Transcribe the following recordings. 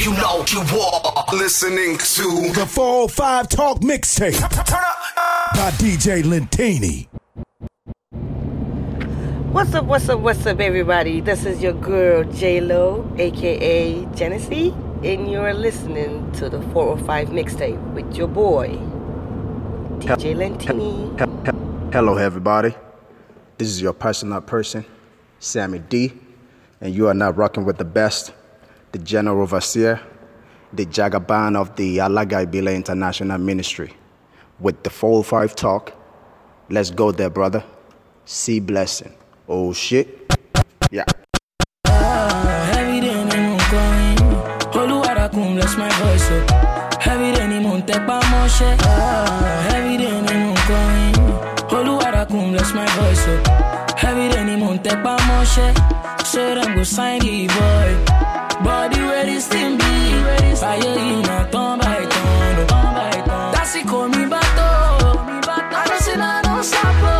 you know you are listening to the 405 Talk Mixtape uh. by DJ Lentini. What's up, what's up, what's up, everybody? This is your girl, J Lo, aka Genesee, and you're listening to the 405 Mixtape with your boy, DJ Lentini. Hello, everybody. This is your personal person, Sammy D, and you are now rocking with the best, the General Overseer, the Jagaban of the Alagai Bila International Ministry. With the 405 talk, let's go there, brother. See blessing. Oh shit. Yeah. Kọrin, bless my voice o. Heavy day ni mo ń tẹpá mọ́ṣẹ́. Heavy day ni mo kọrin, Olúwarakun bless my voice o. Heavy day ni mo ń tẹpá mọ́ṣẹ́. Sign the boy. Body wey this thing be, ayé yìí na tán báyìí tán o. Dásìkò mi bá tó, àdásínà ló ń sápò.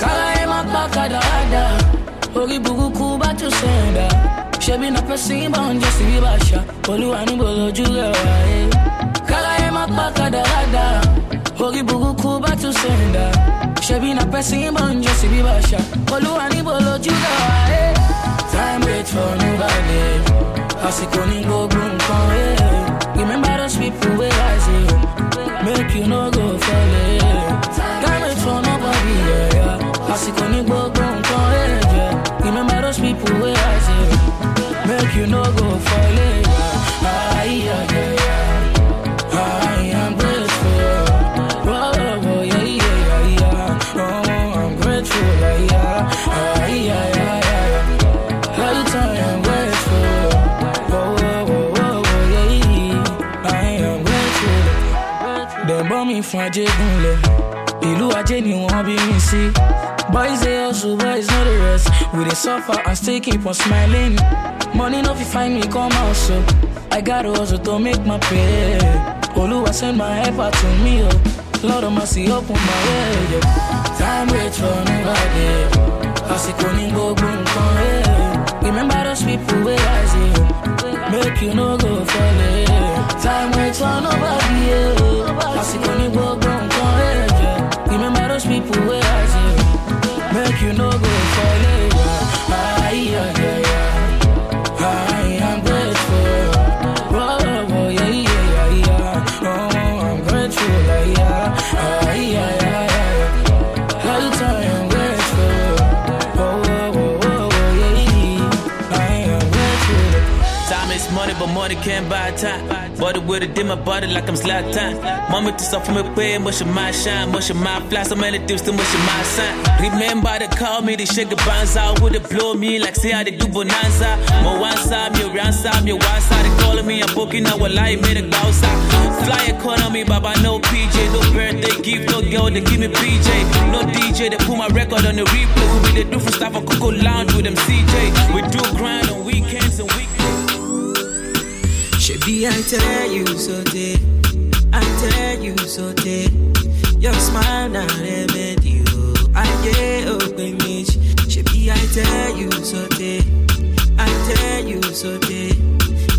Kára ẹ̀ máa pa kàdáadá. Orí burúkú bá tún sẹ̀dá. Ṣebí na pẹ̀sìn bá ń jẹ́ sí bí bàṣà. Olúwa níbo lójú rẹ̀ wáyé. Kára ẹ̀ máa pa kàdáadá. Orí burúkú bá tún sẹ̀dá. Ṣebí na pẹ̀sìn bá ń jẹ́ sí bí bàṣà. Olúwa níbo lójú rẹ̀ wáyé. Time wait for nobody. Àsìkò ní gbogbo nǹkan. Remember those people wey I see. Ajégúnlẹ̀. Ìlú Ajé ni wọ́n bí mi sí. Boys dey hustle, boys no dey rest. We dey suffer and still keep on smiling. Money no fit find me come out so. I got to hustle to make my pay. Olúwa send my helper to me o. Lord of mercy open my way. Time wait for nobody. Àsìkò ní gbogbo nǹkan. eh. Remember those people wey I see. Make you no go fall. Time wait for nobody. Àsìkò ní gbogbo people wey I see. Make you no go eh, yeah. Ah, yeah, yeah, yeah. I am grateful. Whoa, yeah, yeah, yeah, yeah. Oh, I'm grateful. Yeah, yeah. Ah, yeah, yeah, yeah. Every time I'm grateful. Whoa, whoa, whoa, whoa, whoa, yeah. I am grateful. Time is money, but money can't buy time. Body with a dimmer body like I'm Zlatan. Mama to suffer me pay, much of my shine, much of my fly, so many tips to much of my sign. Remember to call me, the sugar bands out, would it blow me like say I did do bonanza. My one side, me round side, me one side, they calling me, I'm booking out what life made a gausa. Fly economy, baba, no PJ, no birthday gift, no girl, they give me PJ. No DJ, they put my record on the replay. We be the different stuff, I could go lounge with them CJ. We do grind on weekends and weekdays. Shebi, I tell you so day. I tell you so day. Your smile not remedy. oh. I get open me. Shebi, I tell you so day. I tell you so day.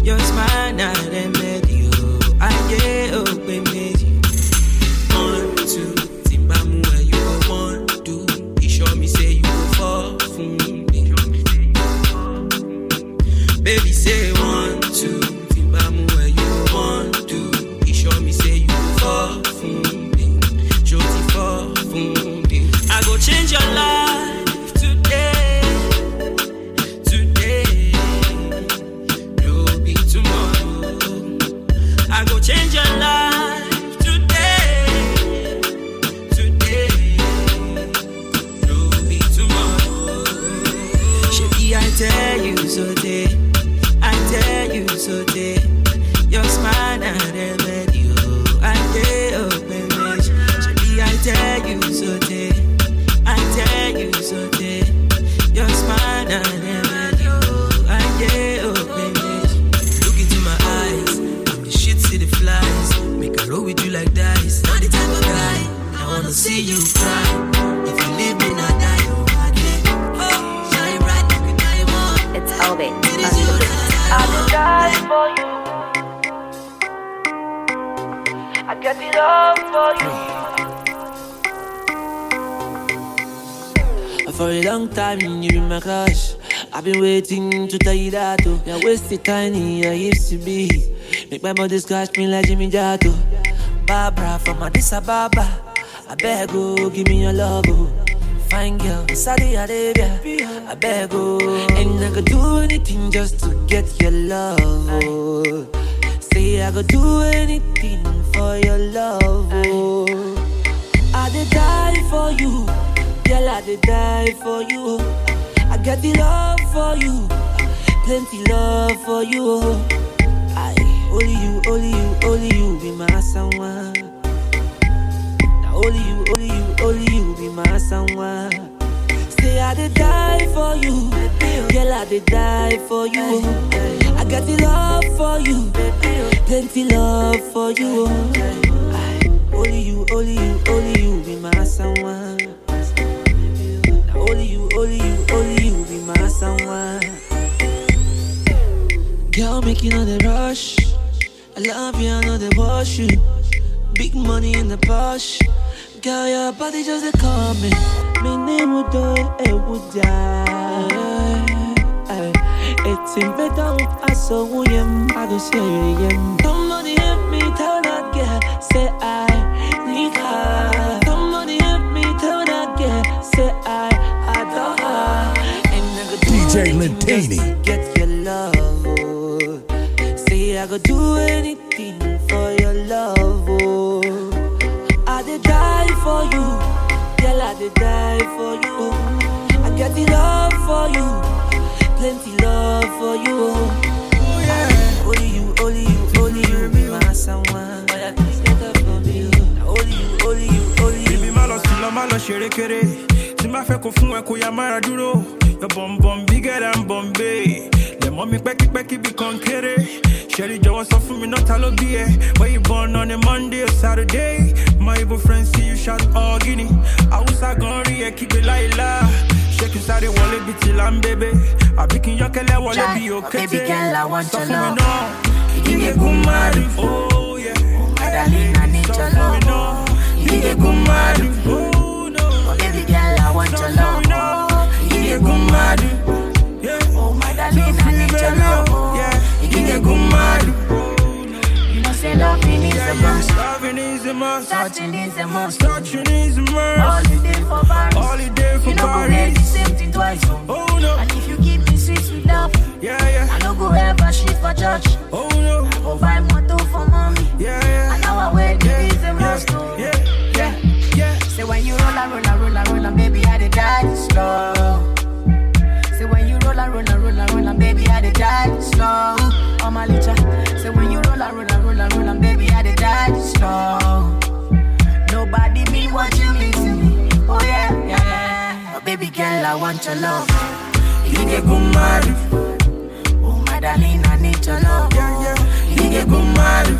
Your smile not remedy. oh. I get open for you. For a long time, you be my crush. I've been waiting to tell you that, oh. You're wasted tiny, I used to be. Make my body scratch me like Jimmy Jato. Oh. Barbara from Addis Ababa. I beg, oh, give me your love, oh. Fine girl, Saudi Arabia. I beg, oh. And I could do anything just to get your love, oh. Say I could do anything for your love, oh. I did die for you, girl. I did die for you. I got the love for you, plenty love for you. I only you, only you, only you be my someone. Now only you, only you, only you be my someone. Say I did die for you, girl. I did die for you. I got the love for you, plenty love for you. I, only you, only you, only you be my someone. Now only you, only you, only you be my someone. Girl, make you know the rush. I love you, I know they wash you. Big money in the posh. Girl, your body just a me. Me name would do it would die. It's in bed I saw him. I go see him. Somebody help me tell that girl. Say I need her. Somebody help me tell that girl. Say I adore her. And I go do DJ Lentini. Get your love. Say I go do anything for your love. Oh. I did die for you, girl. I did die for you. I got the love for you, plenty love for you. Oh yeah. Only you, only you, only you be my someone. Yeah, please get up for me. Only you, only you, only you. Baby, má lọ sí lọ, má lọ ṣeré kéré. Tí má fẹ́ kó fún ẹ kó ya mára dúró. Your bum bum bigger than Bombay. Lẹ̀mọ́ mi pẹ́kípẹ́kí bí kan kéré. Ṣẹ̀rí jọ̀wọ́ sọ fún mi náà ta ló bí ẹ. Where you born on a Monday or Saturday? My evil friends see you shout all guinea. Àwùsá gan rí ẹ kígbe láìlá. Ṣé kí n sáré wọlé bíi ti láńbébé? Àbí kí n yọ́kẹ́lẹ́ wọlé bíi òkété? baby girl, I want Sọ fún mi love. náà. Igige kumari, Oh yeah. my darling, I need Sọ your fún mi love. náà. Igige Oh no. oh baby girl, I want your love. Yeah. oh my darling, I need your love. You know say loving is a must, Loving is a must. touching is a must. Touching is a must. Holiday for Paris, Holiday for you know go read the Paris. same thing twice. oh. No. And if you give me sweet sweet love, Yeah, yeah. I no go ever shit for church. Oh no. Go buy motor for mommy. Yeah, yeah. And our wedding Yeah, is a yeah, must. oh. yeah, yeah, yeah. Say when you roll and roll and roll and roll and baby I dey die slow. Say when you roll and roll and roll and roll and baby I dey die slow. Oh my licha. Die. Nobody mean what you mean to me. Oh yeah, yeah, yeah. Oh, baby girl I want your love. You get kumari. Oh my darling I need your love. Yeah, yeah. You get kumari.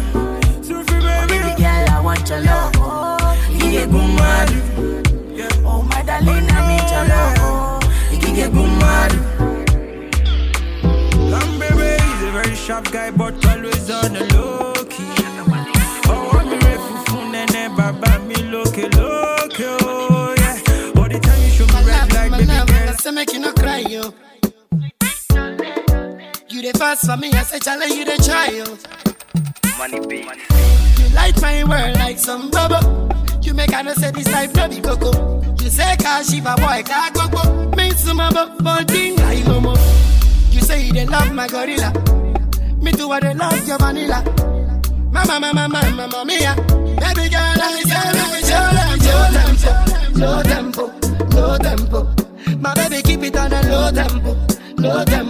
Sufi Oh, baby. girl, I want your love. Oh, you get good mad. Oh, my darling, I need your love. Oh, you get good mad. Lam baby is a very sharp guy, but always on the low say make you no cry, yo. You the fast for me, I say challenge you the try, yo. You light my world like some bubble. You make I know say this life no be coco. You say cause she a boy, can go go. Me some bubble, but thing like homo. You say you dey love my gorilla. Me too, I dey love your vanilla. Mama, mama, mama, mama, mia. Baby girl, I say, let low tempo, low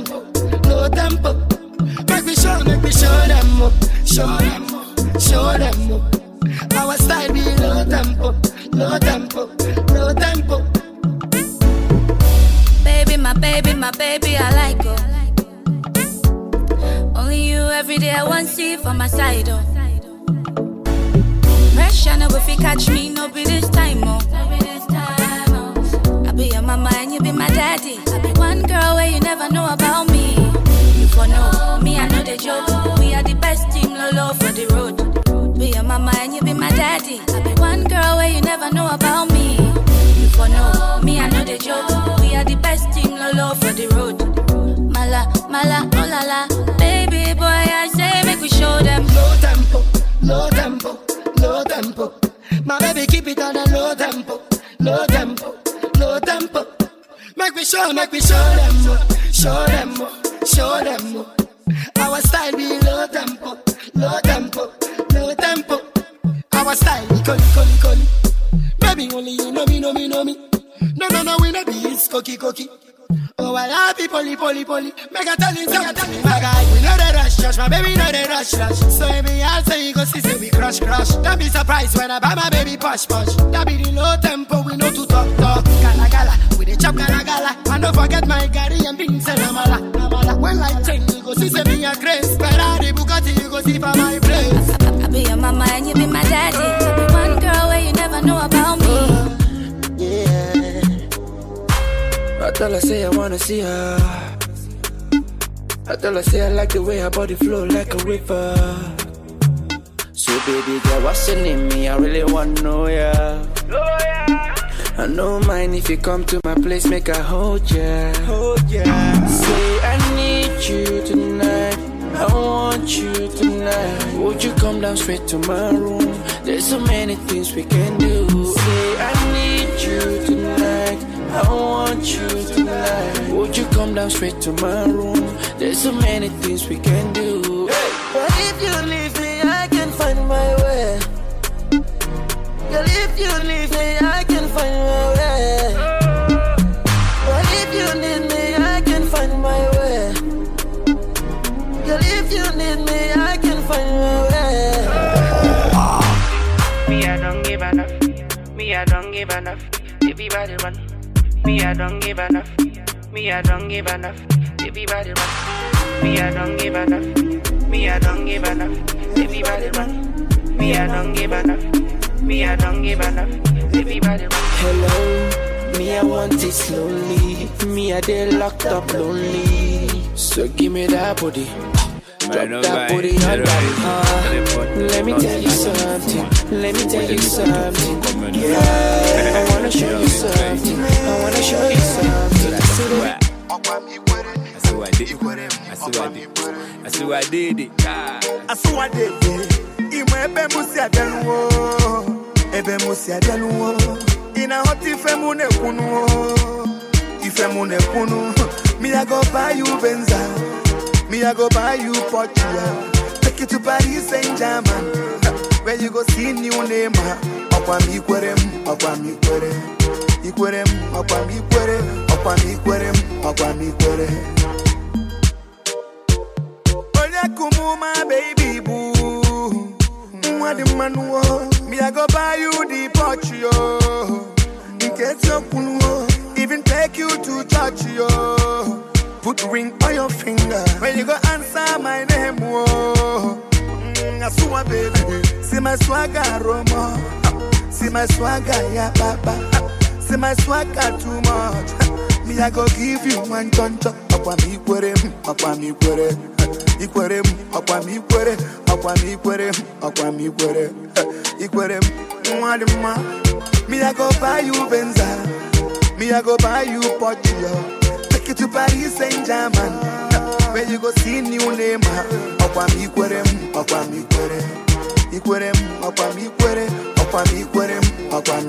gala, gala. And don't forget my garri and beans and amala, amala. When life change, you go see, say me a grace. Ferrari, Bugatti, you go see for my place. I be your mama and you be my daddy. I be one girl where you never know about me. Uh, yeah. I tell her, say I wanna see her. I tell her, say I like the way her body flow like a river. So baby girl, what's your name? Me, I really wanna know ya. Oh, I don't mind if you come to my place, make I hold ya. Hold ya. Say I need you tonight. I want you tonight. Would you come down straight to my room? There's so many things we can do. Say I need you tonight. I want you tonight. Would you come down straight to my room? There's so many things we can do. But if you leave me, I can find my way. Girl, if you leave me, give enough. Everybody run. Me, I don't give enough. Me, I don't give enough. Everybody run. Me, I don't give enough. Me, I don't give enough. Everybody run. Me, I don't give enough. Me, I don't give enough. Everybody run. Hello, me I want it slowly. Me I dey locked up lonely. So give me that body. Drop that booty on that Let me tell you something. Let me tell you something. Yeah, I wanna show you something. I wanna show you something. I see what I did. I see what I did. I see what I did. it. Ah. asuwadede imo ebe mu si abịanụ o ebe mu si abịanụ o ị na-aghọta ife mụ na-ekwunu o ife mụ na-ekwunu me I go buy you benza me I go buy you Portugal take you to Paris Saint Germain where you go see new name ọkwa m ikwere m ọkwa m ikwere ikwere m ọkwa m ikwere ọkwa m ikwere m ọkwa m ikwere baby boo. Nwa dị mmanụ o me I go buy you the yo nke eziokwu o even take you to church yo put ring on your finger. When you go answer my name o Mm, Asua baby. See my swagger romo. See my swagger ya baba. See my swagger too much. Me I go give you one choncho ọkwa m ikwere m ọkwa m ikwere m ọkwa m ikwere ọkwa m ikwere ọkwa m ikwere ikwere m nwa dị mma me I go buy you benza me I go buy you Portugal Paris Saint Germain where you go see new name ọkwa m ikwere m ọkwa m ikwere ikwere m ọkwa m ikwere ọkwa m ikwere m ọkwa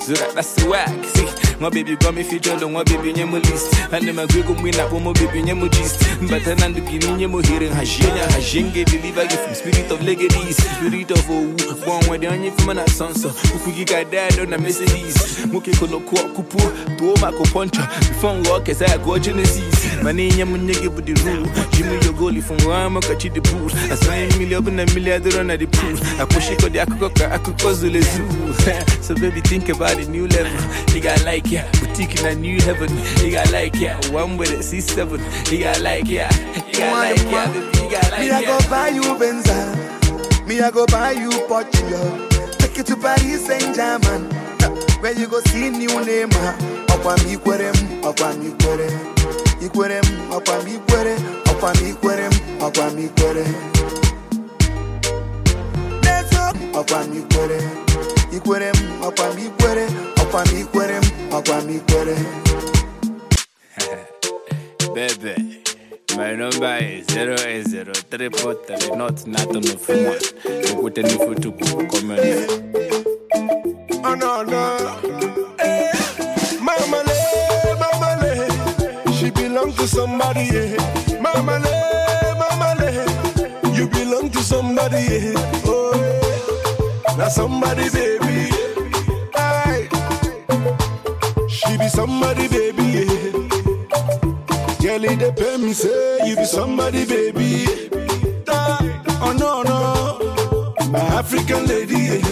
So that's the. See, my baby got me feature on my baby nyemo list. And my grego win up my baby nyemo gist. Then I'm the guinea nyemo hearing hajenya hajenge deliver you from spirit of legacies, spirit of oh one where the only from an sonso. Ukugi got dad on a Mercedes. Muke kono ko kupu to ma ko poncho. Before walk as I go Genesis. Name nyemo nyege but the rule. Jimmy your goalie from kachi the pool. I sign million and a million on the pool. I push it to the akukoka akuko zule zoo. So baby think about a new level. Got like yeah, boutique in a new heaven. he got like yeah, one with a C7. he got like yeah, you got like yeah, you got like Me I go buy you Benza. Me I go buy you Portugal. Take you to Paris Saint Germain. Where you go see new name. Ọkwa m ikwere m, ọkwa m ikwere. Ikwere m, ọkwa m ikwere. Ọkwa m ikwere m, ọkwa m ikwere. Ọkwa m ikwere. ikwere m ọkwa m ikwere ọkwa m ikwere m ọkwa m Bebe, my number is 080 not nothing of one. Ukute ni futu kukomene. Oh no no. Mama le, mama le, she belong to somebody. Yeah. Mama le, mama le, you belong to somebody. Yeah. Oh, yeah. now somebody baby. Somebody baby. Yeah. Girl, it depend me say you be somebody baby. Oh no no, my African lady.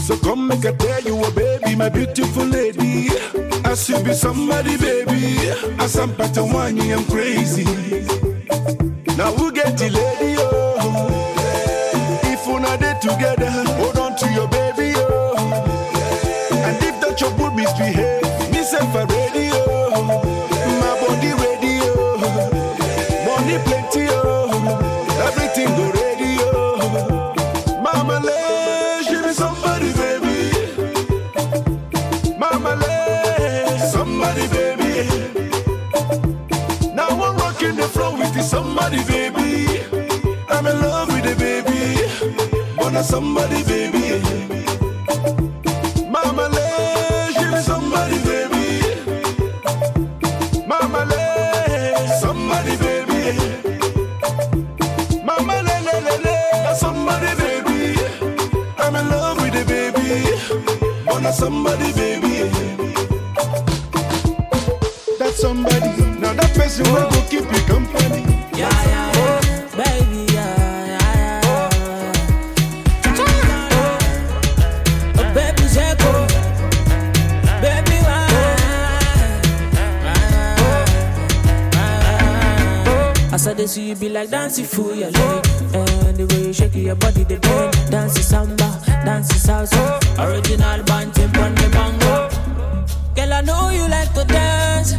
So come make I tell you a baby, my beautiful lady. As you be somebody, baby. As I'm one, I'm crazy. Now we get the lady, oh. If we're not together, somebody, baby. As I see you be like dancing fool, your like, and the way you shake your body, the bend, dance samba, dance salsa, original banting pon the bongo. Girl, I know you like to dance.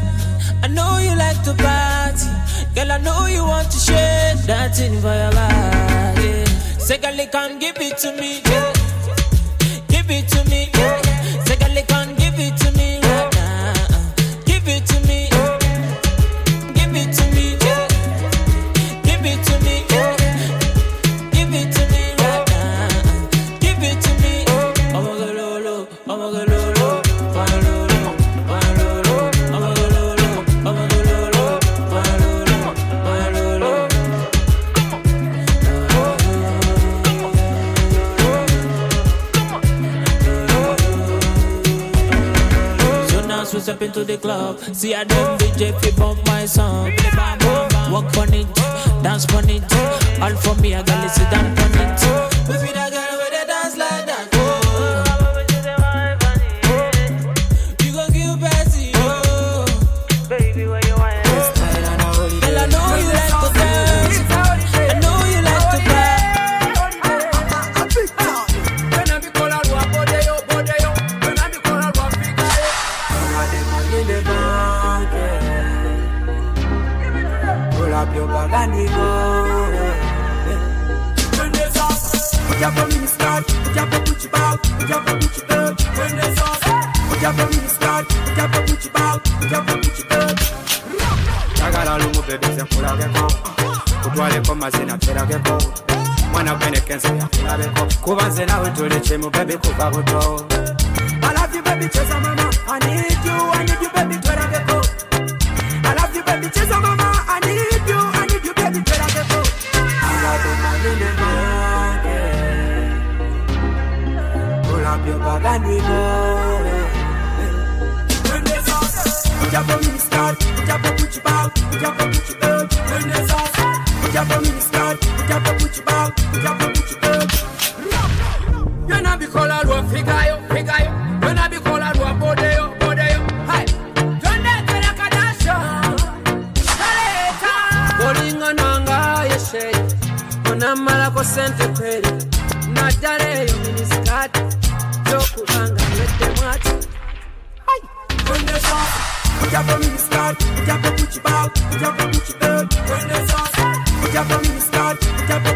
I know you like to party. Girl, I know you want to share that thing for your body. Say, girl, can give it to me. Yeah. Step into the club. See I them DJ fi bump my song. Walk on it, dance on it. All for me, I gotta sit down on it. Pull up your bag and we go. When there's up, put up a mini skirt, put up a Gucci bag, put up a Gucci bag. When there's up, put up a mini skirt, put up a Gucci bag, put up a Gucci bag. njagala lumu bebe nkulabeko kutwaleko mazina terageko mwana gwenekenze yakulabeko kuba nze nawe tuli kimu bebi kuva buto I love you, baby, cheza mama. I need you, I need you, baby, twera geko. I love you, baby, cheza mama. I need you, I need you, baby, twera geko. I got the money in the bank. Pull up your bag and we go. When there's us, put up a mini skirt, put up a Gucci bag, put up a Gucci bag. When there's us, put up a mini skirt, put up a Gucci bag, put up a Gucci bag. You know be color low figure onamalako sente kweri naddala eyo minisikati gyokubanga wedde mwati Ujabo miniskirt, ujabo Gucci bag, ujabo Gucci bag. Ujabo miniskirt, ujabo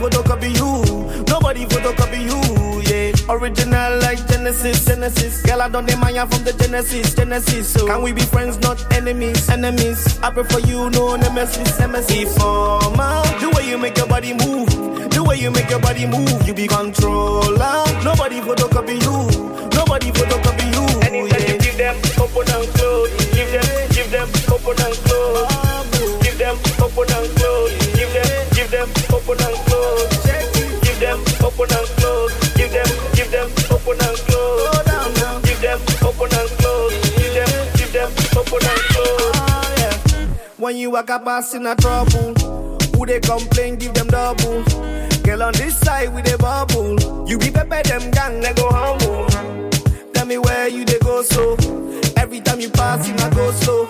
photocopy you, nobody photocopy you, yeah. Original like Genesis, Genesis. Girl, I don't ya from the Genesis, Genesis. So can we be friends, not enemies, enemies? I prefer you, no nemesis, nemesis. Informer, the way you make your body move, the way you make your body move, you be controller. Nobody photocopy you, nobody photocopy you. Anytime you give them open and close, give them, give them open and close. Give them open and close. Give them. Give them open and close. Give them, give them open and close. When you walk up past in a trouble, who they complain, give them double. Girl on this side with a bubble. You be pepper them gang, they go humble. Tell me where you they go so. Every time you pass, you not go slow.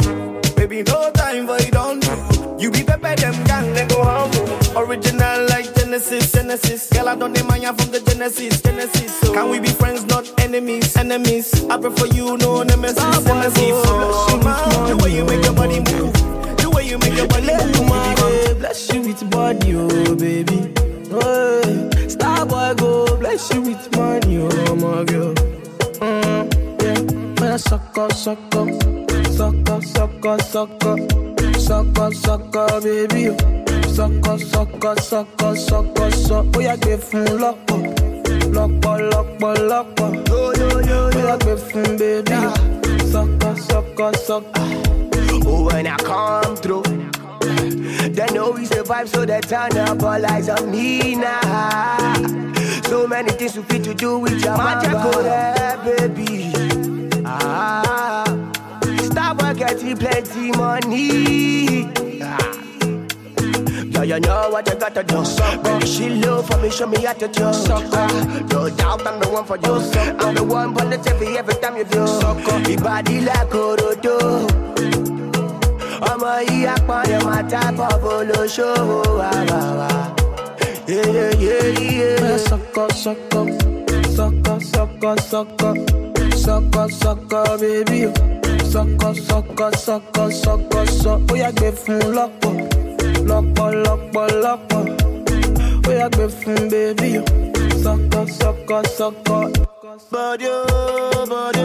Baby, no time for you don't do. You be pepper them gang, they go humble. Original like Genesis, Genesis. Girl, I don't demand ya from the Genesis, Genesis. So can we be friends, not enemies, enemies? I prefer you, no nemesis, nemesis. Oh, the way you make your body move, the way you make your body move. Bless you with body, oh baby. Oh, hey. Star boy go bless you with money, oh my girl. Mm, yeah, man, sucker, sucker, sucker, sucker, sucker, sucker, sucker, baby. Sucker, sucker, sucker, sucker, sucker. Oh yeah, give fun lọ́pọ̀, lọ́pọ̀, lọ́pọ̀, lọ́pọ̀. Oh yeah, give fun baby. Sucker, sucker, sucker. Oh, when I come through, they know we survive, so they turn up all eyes on me now. So many things we fit to do with your magic, baby. Ah, Starboy getting plenty money. Ah. Yeah, you know what you gotta do. Baby, she low for me, show me how to do. Ah, no doubt I'm the one for you. I'm the one positive every time you do. Your body like Orodo. ọmọ yìí apọ̀nì máa tábọ̀ bolóṣòwò wà wà wà. Sucker, sucker, sucker, sucker, sucker, sucker, sucker, baby. Sucker, sucker, sucker, sucker, sucker. Ó yá gbé fún lọ́pọ̀, lọ́pọ̀, lọ́pọ̀, lọ́pọ̀. Ó yá gbé fún baby. Sucker, sucker, sucker. Body, oh, body,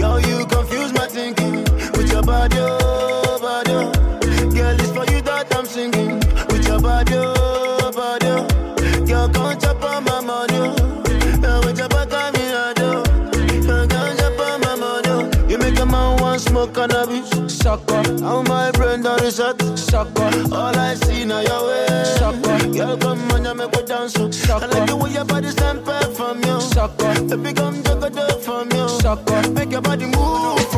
girl, you confuse my thinking with your body, oh. Girl, it's for you that I'm singing with your body, oh. Girl, come chop on my money, oh. With your back on me, I do. Uh, Come chop on my money. You make a man want smoke cannabis, sucker. How my done reset, sucker. All I see now your way, sucker. Girl, come on, you make me dance, oh. I like the way your body stand back from you, sucker. Baby, come take a dip from you, sucker. Make your body move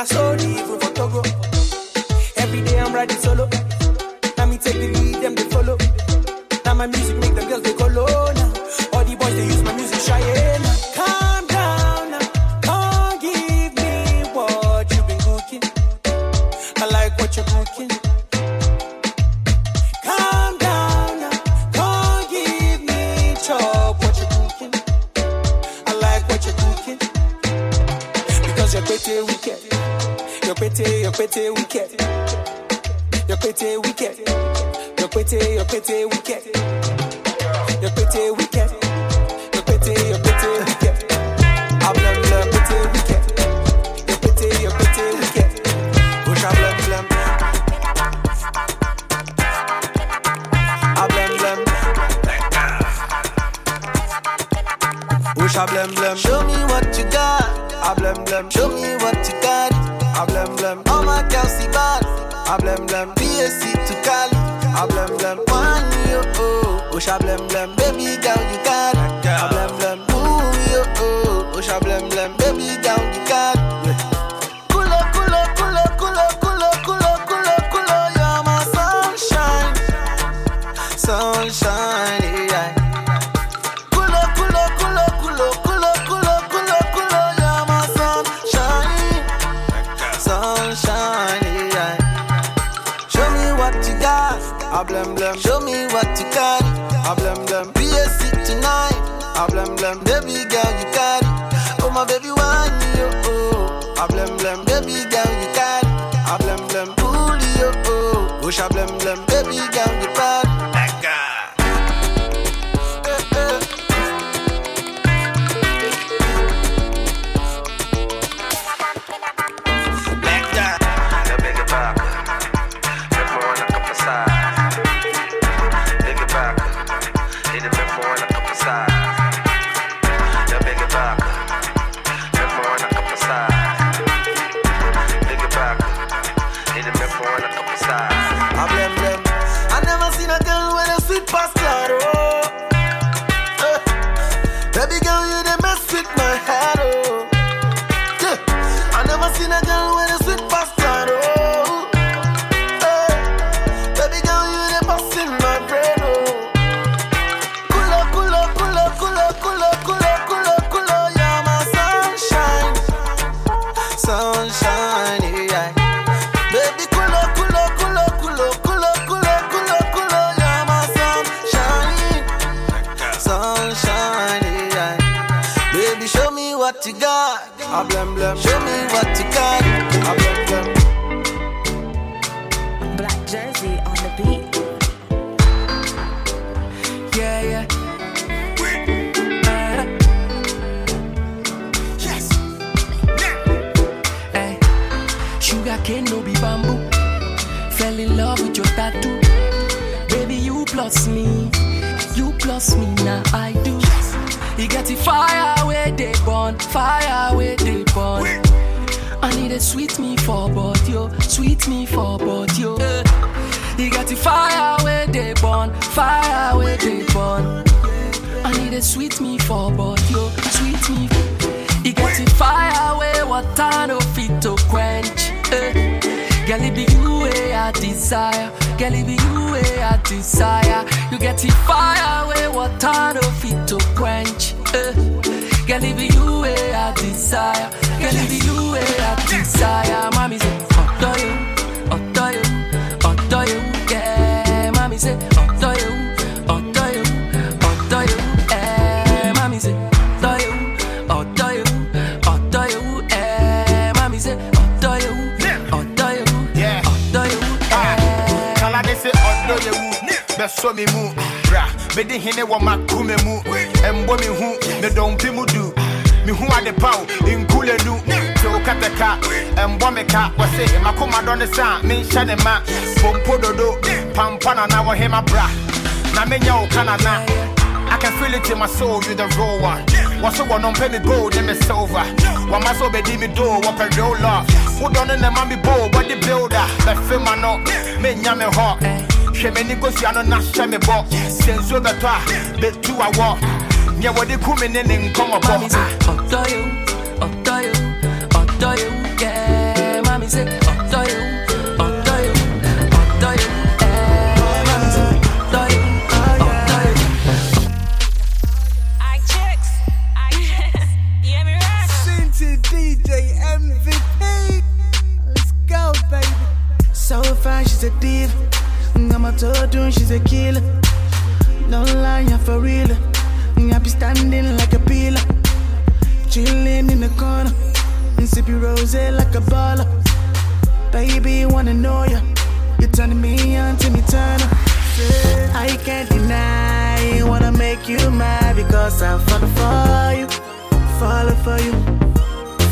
my story, even for Togo. Every day I'm riding solo. them. Show me what you got. I blame them. BSC tonight. I blame them. Baby girl, you got it. Oh my baby, why? Baby, show me what you got. A blam blam. Show me what you got. A blam blam. Blaq Jerzee on the beat. Yeah, yeah. Yes. Hey, sugar cane no be bamboo. Fell in love with your tattoo. Baby, you plus me. You plus me, now I do. You get the fire where they burn, fire where they burn. I need a sweet me for body, yo. Sweet me for body, yo. You got the fire where they burn, fire where they burn. I need a sweet me for body, yo. Sweet me. You got the fire where water no fit to quench. Eh. Girl, it be you where I desire. Girl, it be you where I desire. You get the fire where water no fit to quench. Eh. Girl, it be you where I desire. Girl, it be you where I desire. Mommy oh, do you, bɛsɔ mi mu bra mede hene wɔ makome mu ɛmbɔ me hu medɔmpe mu du mehu ade paw nkulenu tew kataka ɛmbɔ me ka wɔse makoma dɔ ne sa menhyɛ ne ma pompo dodo pampa nana wɔhema bra na menya wo ka nana I can feel it in my soul, you the real one. What's the one on penny gold, them is silver. One my soul, baby, me do, what a real love. Who done in the mommy bow, but the builder, the film I know, me nyame hot hwɛmɛ ni kosua no nahyɛ me bɔ sɛnsuo bɛtɔ a bɛtu awɔ nea wɔde ku me ne ne nkɔmmɔbɔ ɔdɔ yo ɔdɔ yo ɔdɔ yo yɛ mami She's a diva. I'm a toad, she's a killer. No lie, for real. I be standing like a pillar, chilling in the corner, and sipping rose like a baller. Baby, wanna know ya? You turnin' me on to me turn I can't deny, wanna make you mad because I fall for you, fall for you,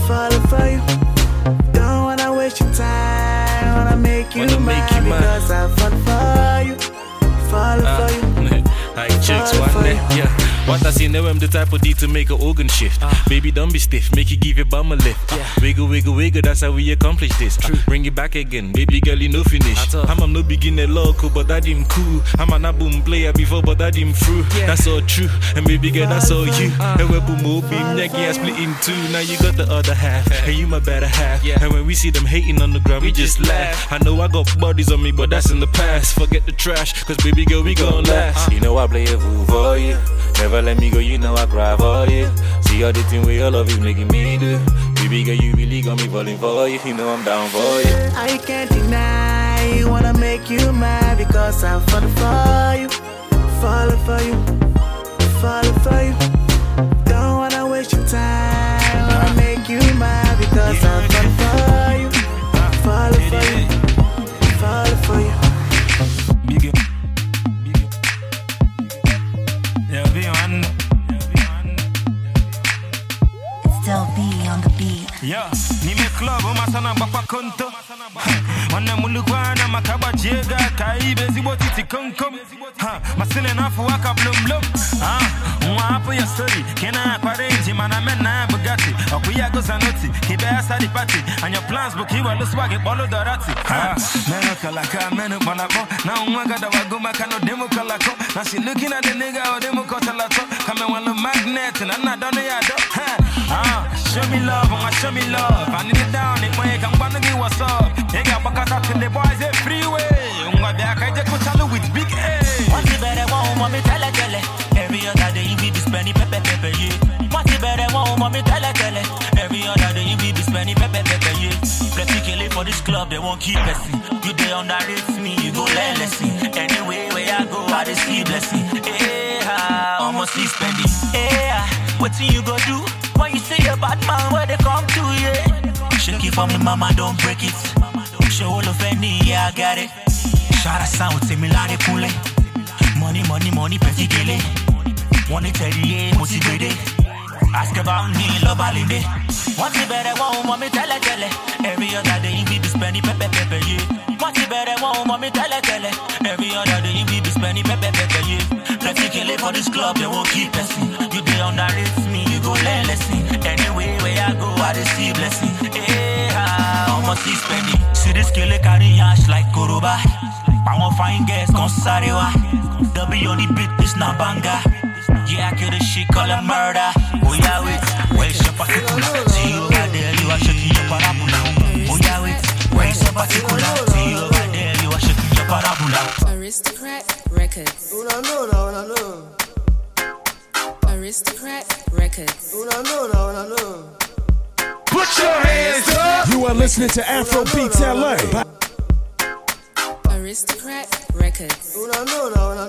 fall for you. Don't wanna waste your time wanna make you Wanna mad make you because I fall for you, fall ah, for you. Like chicks one day, yeah. What I see now, I'm the type of D to make an organ shift. Baby, don't be stiff, make you give your bum a lift. Ah. Wiggle, wiggle, wiggle, that's how we accomplish this. Ah. true Bring it back again, baby girl, you no finish. I'm a no beginner local, but that him cool. I'm an album player before, but that him through. That's all true, and baby girl, that's all you. And we boom, boom, beam, nigga, I split in two. Now you got the other half, and you my better half. And when we see them hating on the ground, we just laugh. I know I got bodies on me, but that's in the past. Forget the trash, cause baby girl, we gon' last. You know I play a fool for you. Never let me go, you know I cry for you. See all the thing where your love is making me do. Baby girl, you really got me falling for you. You know I'm down for you. I can't deny, wanna make you mad because I fall for you, fall for you, fall for you. Don't wanna waste your time, wanna make you mad because I fall for you, Yeah, nime club umasana bakwa konto Wana mulukwana makaba jega Kaibe zibo titi konkom Ha, Masile nafu waka blum blum Ah, Mwa hapo ya story Kena kwa range mana mena Bugatti. Okuya go zanoti Kibe asa di party And your plans book Iwa lo swag Bolo dorati Ha, Meno kalaka Meno malako. Na unwa gada wagoma Kano demo kalako. Now she looking at the nigga Or demo kotalato. Kame wala magnet And I'm not done ya do. Ha, Ah, show me love, I'ma show me love. I need it down, it way, I'm gonna give what's up. They got back up in the boys, a freeway. Unga back, I just put with big A. Better want, mommy, tell her, tell her. Every other day, you be spending pepe, pepe, yeah. Better want, mommy, tell her, tell her. Every other day, you be spending pepe, pepe, yeah. Plenty it for this club, they won't keep blessing. You they underrate me, you go learn lesson. Anyway, where I go, I just see blessing. Yeah, almost see spending. Yeah, what you go do? You see a bad man, where they come to, yeah. Shake it for me, mama, don't break it. Show all of any, yeah, I got it. Shout out sound, say me like cool Money, money, money, petty gele. Money, teddy, yeah, motivated. Ask about me, love alinde. What you better want, mommy, tell her, tell her. Every other day, you be spending pepe, pepe, yeah. What you better want, mommy, tell her, tell her. Every other day, you be spending pepe, pepe, yeah. Plenty kill it for this club, they won't keep blessing. You they underrate me, you go learn lesson. Anyway, where I go, I just see blessing. Yeah, almost see spending. See this kill it carry ash like Koroba. I won't find guests, gon' sarewa. W on the beat, it's not banga. Yeah, I kill this shit, call it murder. Oh yeah, wait, where's your particular? See you over there, you are shaking your parabola. Oh yeah, wait, where's your particular? See you over there, you are shaking your parabola. Aristocrat Records. Una no, no, una no. Aristocrat Records. Una no, no, una. Put your hands up. You are listening to Afro Beats LA. Aristocrat Records. Una no, no, una.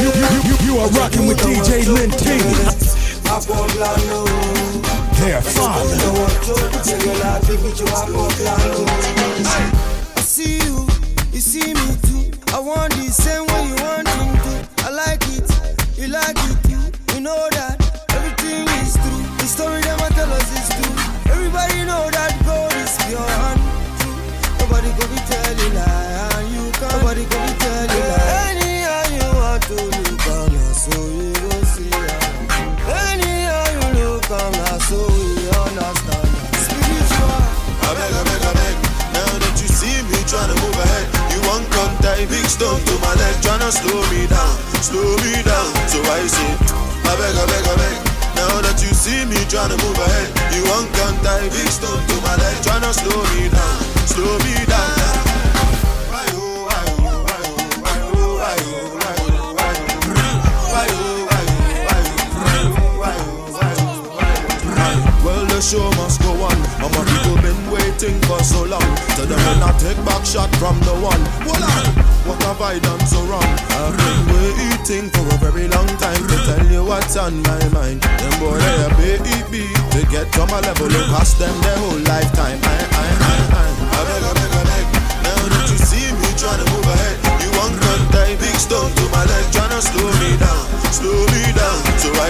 You, you, you, you are rocking with DJ Lin T. Their father. I see you, you see me too. I want the same way you want him to. I like it, you like it. You know that leg, slow me down, slow me down. So I say, I beg, I beg, I beg. Now that you see me tryna move ahead, you want come tie big stone to my leg, tryna slow me down, slow me down. Well, the show must waiting for so long So them will not take back shot from the one. Hold on, what have I done so wrong? I've been waiting for a very long time to tell you what's on my mind. Them boy they a baby to get to my level. It cost them their whole lifetime. I, I, I, I, I beg, I beg, I beg. Now that you see me trying to move ahead, you want to tie big stone to my leg, trying to slow me down, slow me down. So I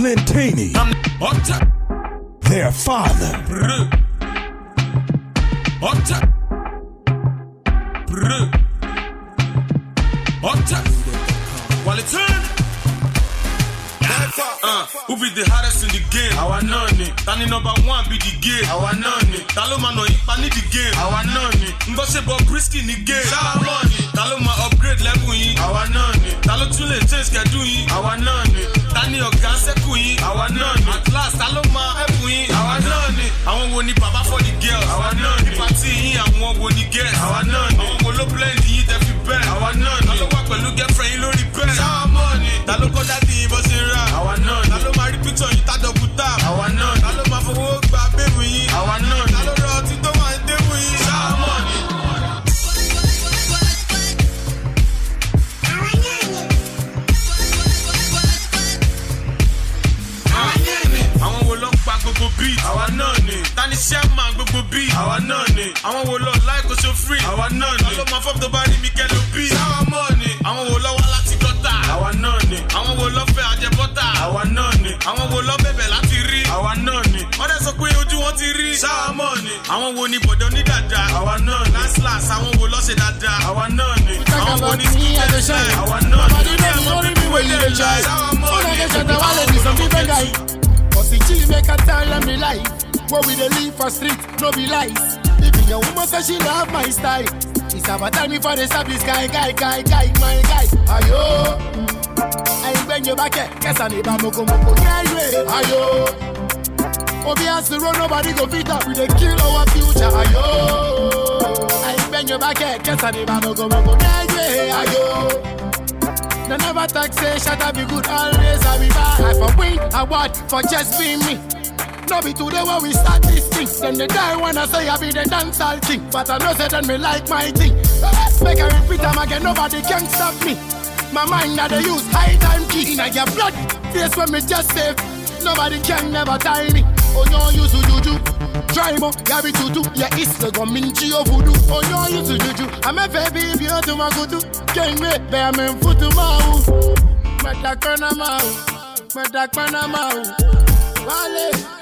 with DJ náà ni ló máa fọ́ tó bá rí mi kẹ́ ló bí sáwà mọ́ ni àwọn wo lọ wá láti gọ́tà? Àwa náà ni. Àwọn wo lọ fẹ́ àjẹbọ́tà àwa náà ni. Àwọn wo lọ bẹ̀bẹ̀ láti rí? Àwa náà ni. Wọ́n dẹ̀ sọ pé ojú wọn ti rí. Sáwà mọ́ ni àwọn wo ni bọ̀dọ̀ ní dàda? Àwa náà ni. Last last àwọn wo lọ ṣe dáadáa àwa náà ni. Àwọn wo ni test àwa náà ni. Cause the chill make a tell the life. Where we dey live for street, no be lies. Even your woman say she love my style. It's about me for the service guy, guy, guy, guy, my guy. Ayo. I bend your back, eh. yes, I need a moko moko. Ayo. To run, nobody go fit up. We dey kill our future. Ayo. I bend your back, eh. yes, I need a moko moko. Ayo. They never say eh. shut up be good always I be bad I for win award for just being me No be today when we start this thing. Then they die when I say I be the dancehall king. But I know say then me like my thing. Make I repeat them again nobody can stop me. My mind that they use high time key. Inna your blood face when me just save Nobody can never tie me. Oh no you to juju Try mo, yabi tutu Ya isle go minchi o voodoo. Oh no you to juju I'm a baby if you to my kutu Can't wait, bear me futu mau Meta kona mau Meta kona mau Wale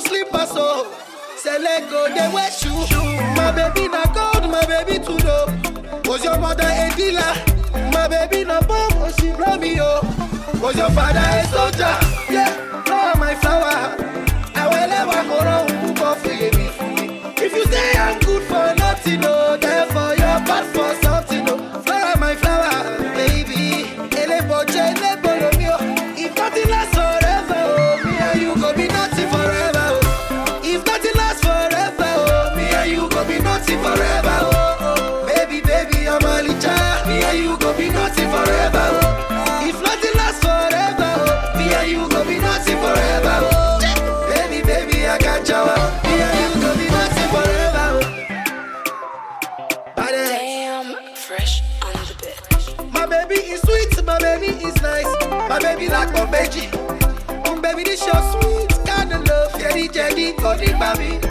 to slipper, so say let go, they wear shoe. My baby na gold, my baby too low. Was your mother a dealer? My baby na bomb, oh she Romeo. Oh. Was your father a soldier? Yeah, it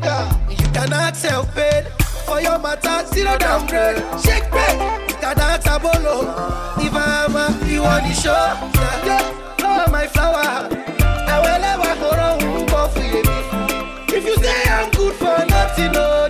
by. You cannot sell pain. For your matter, zero down bread. Shake bread. You cannot abolo. If I'm a, you want the show. Yeah, flower my flower. I will ever go wrong. If you say I'm good for nothing, no.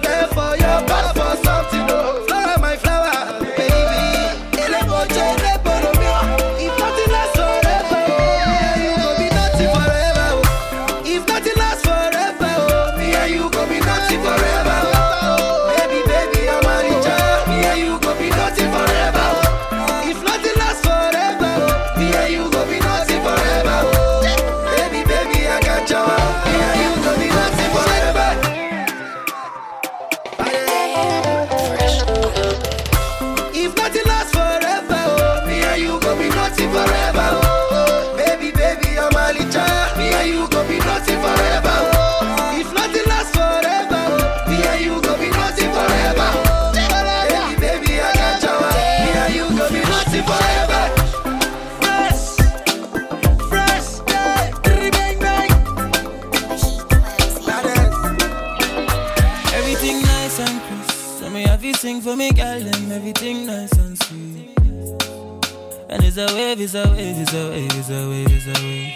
Wave, it's a wave, it's a wave, it's a wave, it's a wave.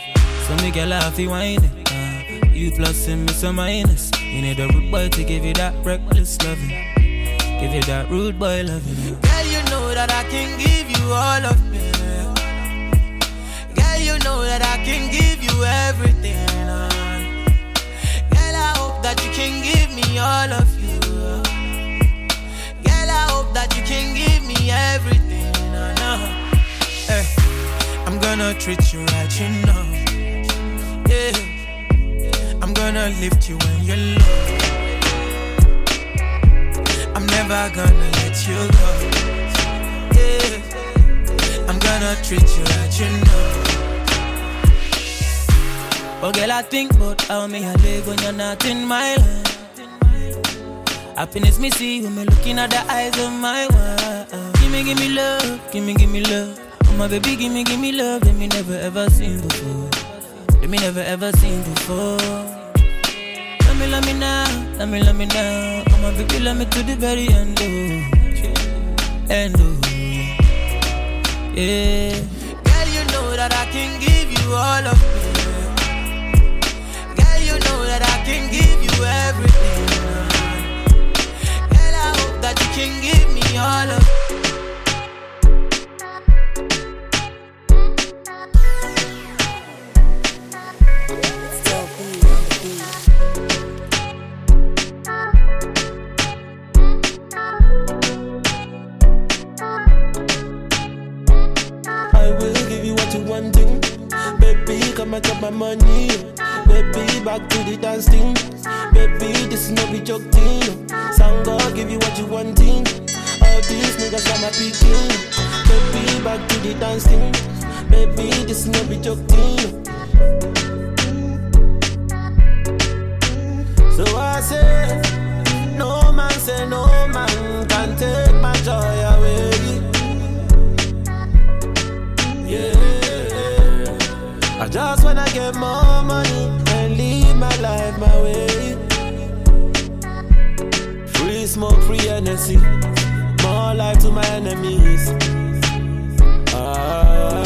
So girl have to whine it. Uh, you plus and me some minus. You need a rude boy to give you that reckless loving. Give you that rude boy loving. Girl, you know that I can give you all of me. Girl, you know that I can give you everything. uh. Girl, I hope that you can give me all of gonna treat you right, you know. Yeah, I'm gonna lift you when you're low. I'm never gonna let you go. Yeah, I'm gonna treat you right, you know. Oh, girl, I think about how me I live when you're not in my life. Happiness me see when me looking at the eyes of my wife. Give me, give me love, give me, give me love. My baby, give me, give me love that me never ever seen before. That me never ever seen before. Let me, love me now, let me, let me now. Oh my baby, let me to the very end, oh, end, oh, yeah. Girl, you know that I can give you all of me. Girl, you know that I can give you everything. Girl, I hope that you can give me all of I Come and my money. Baby, back to the dance thing. Baby, this is no be joke thing. Sangha, give you what you wanting. All these niggas are my picking. Baby, back to the dance thing. Baby, this is no be joke thing. So I say, no man say no man can take my joy I just wanna get more money and live my life my way. Free smoke, free energy. More life to my enemies. Ah.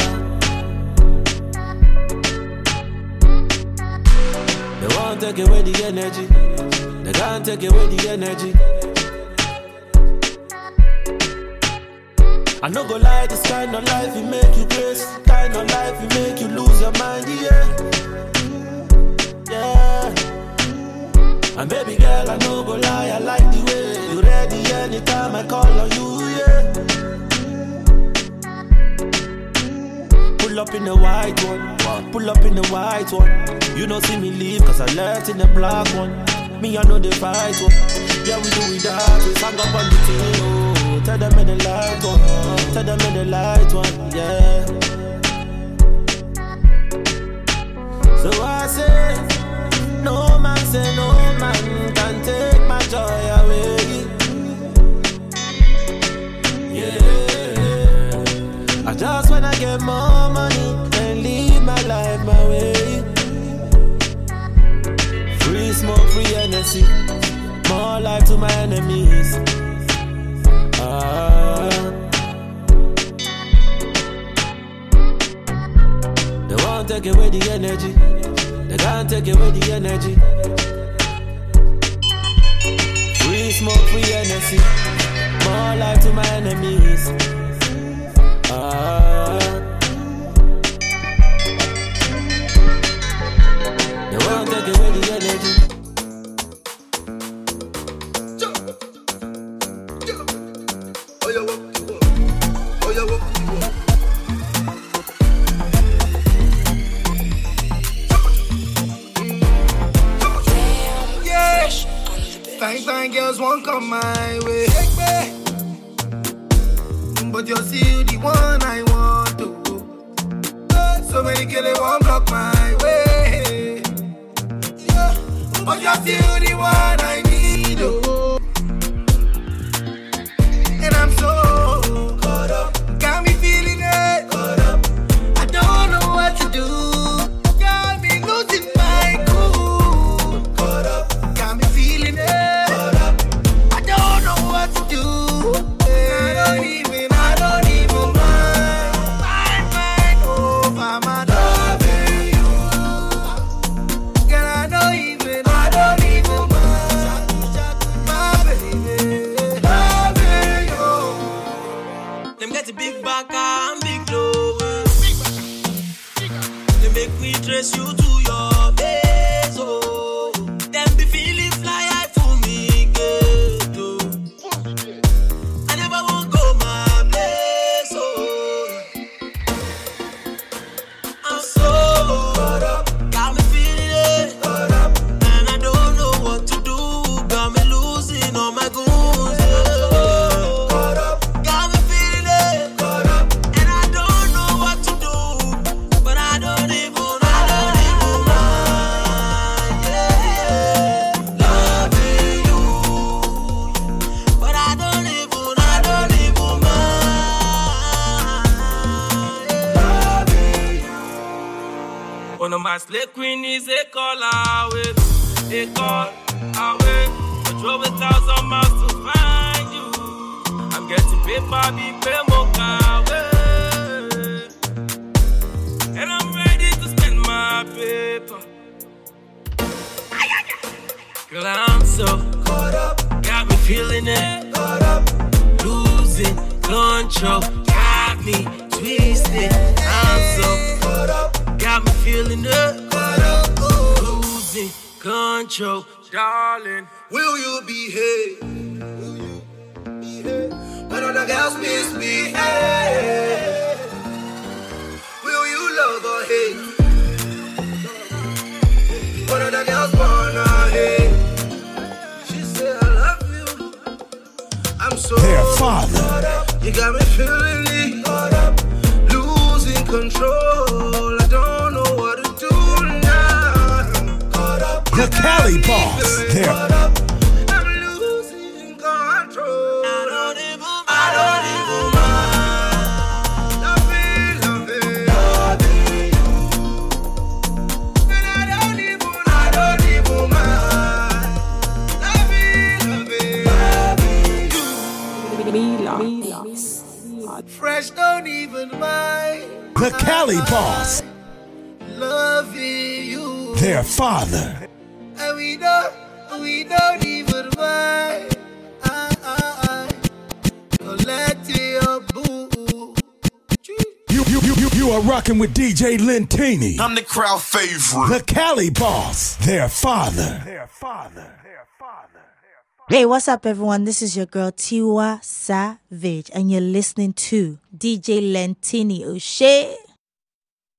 They won't take away the energy. They can't take away the energy. I no go lie, this kind of life it make you crazy. Kind of life it make you lose your mind, yeah. Yeah. And baby girl, I no go lie, I like the way you ready anytime I call on you, yeah. Pull up in the white one, pull up in the white one. You don't see me leave, cause I left in the black one. Me, I know the fight one. Yeah, we do it that, we sang up on the team, oh. Oh. Tell them in the light one, tell them in the light one, yeah. So I say, no man say no man can take my joy away. Yeah, I just wanna get more money and live my life my way. Free smoke, free energy, more life to my enemies. Take away the energy. They can't take away the energy. Free smoke, free energy. More life to my enemies. Got me twisted. I'm so caught up, got me feeling it, caught up, losing control, darling. Will you behave? When other girls misbehave, will you love or hate? When other girls wanna hate, she said I love you. I'm so Their father. You got me feeling it, losing control. I don't know what to do now. Caught up. The Cali Boss. Their you. Don't even mind. the Cali Boss. Loving you. Their father. And we don't, we don't even mind. I, I, I. Collect your boo. You, you, you, you, you are rocking with DJ Lentini. I'm the crowd favorite. The Cali Boss. Their father. Their father. Hey, what's up, everyone? This is your girl Tiwa Savage, and you're listening to DJ Lentini O'Shea.